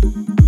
thank you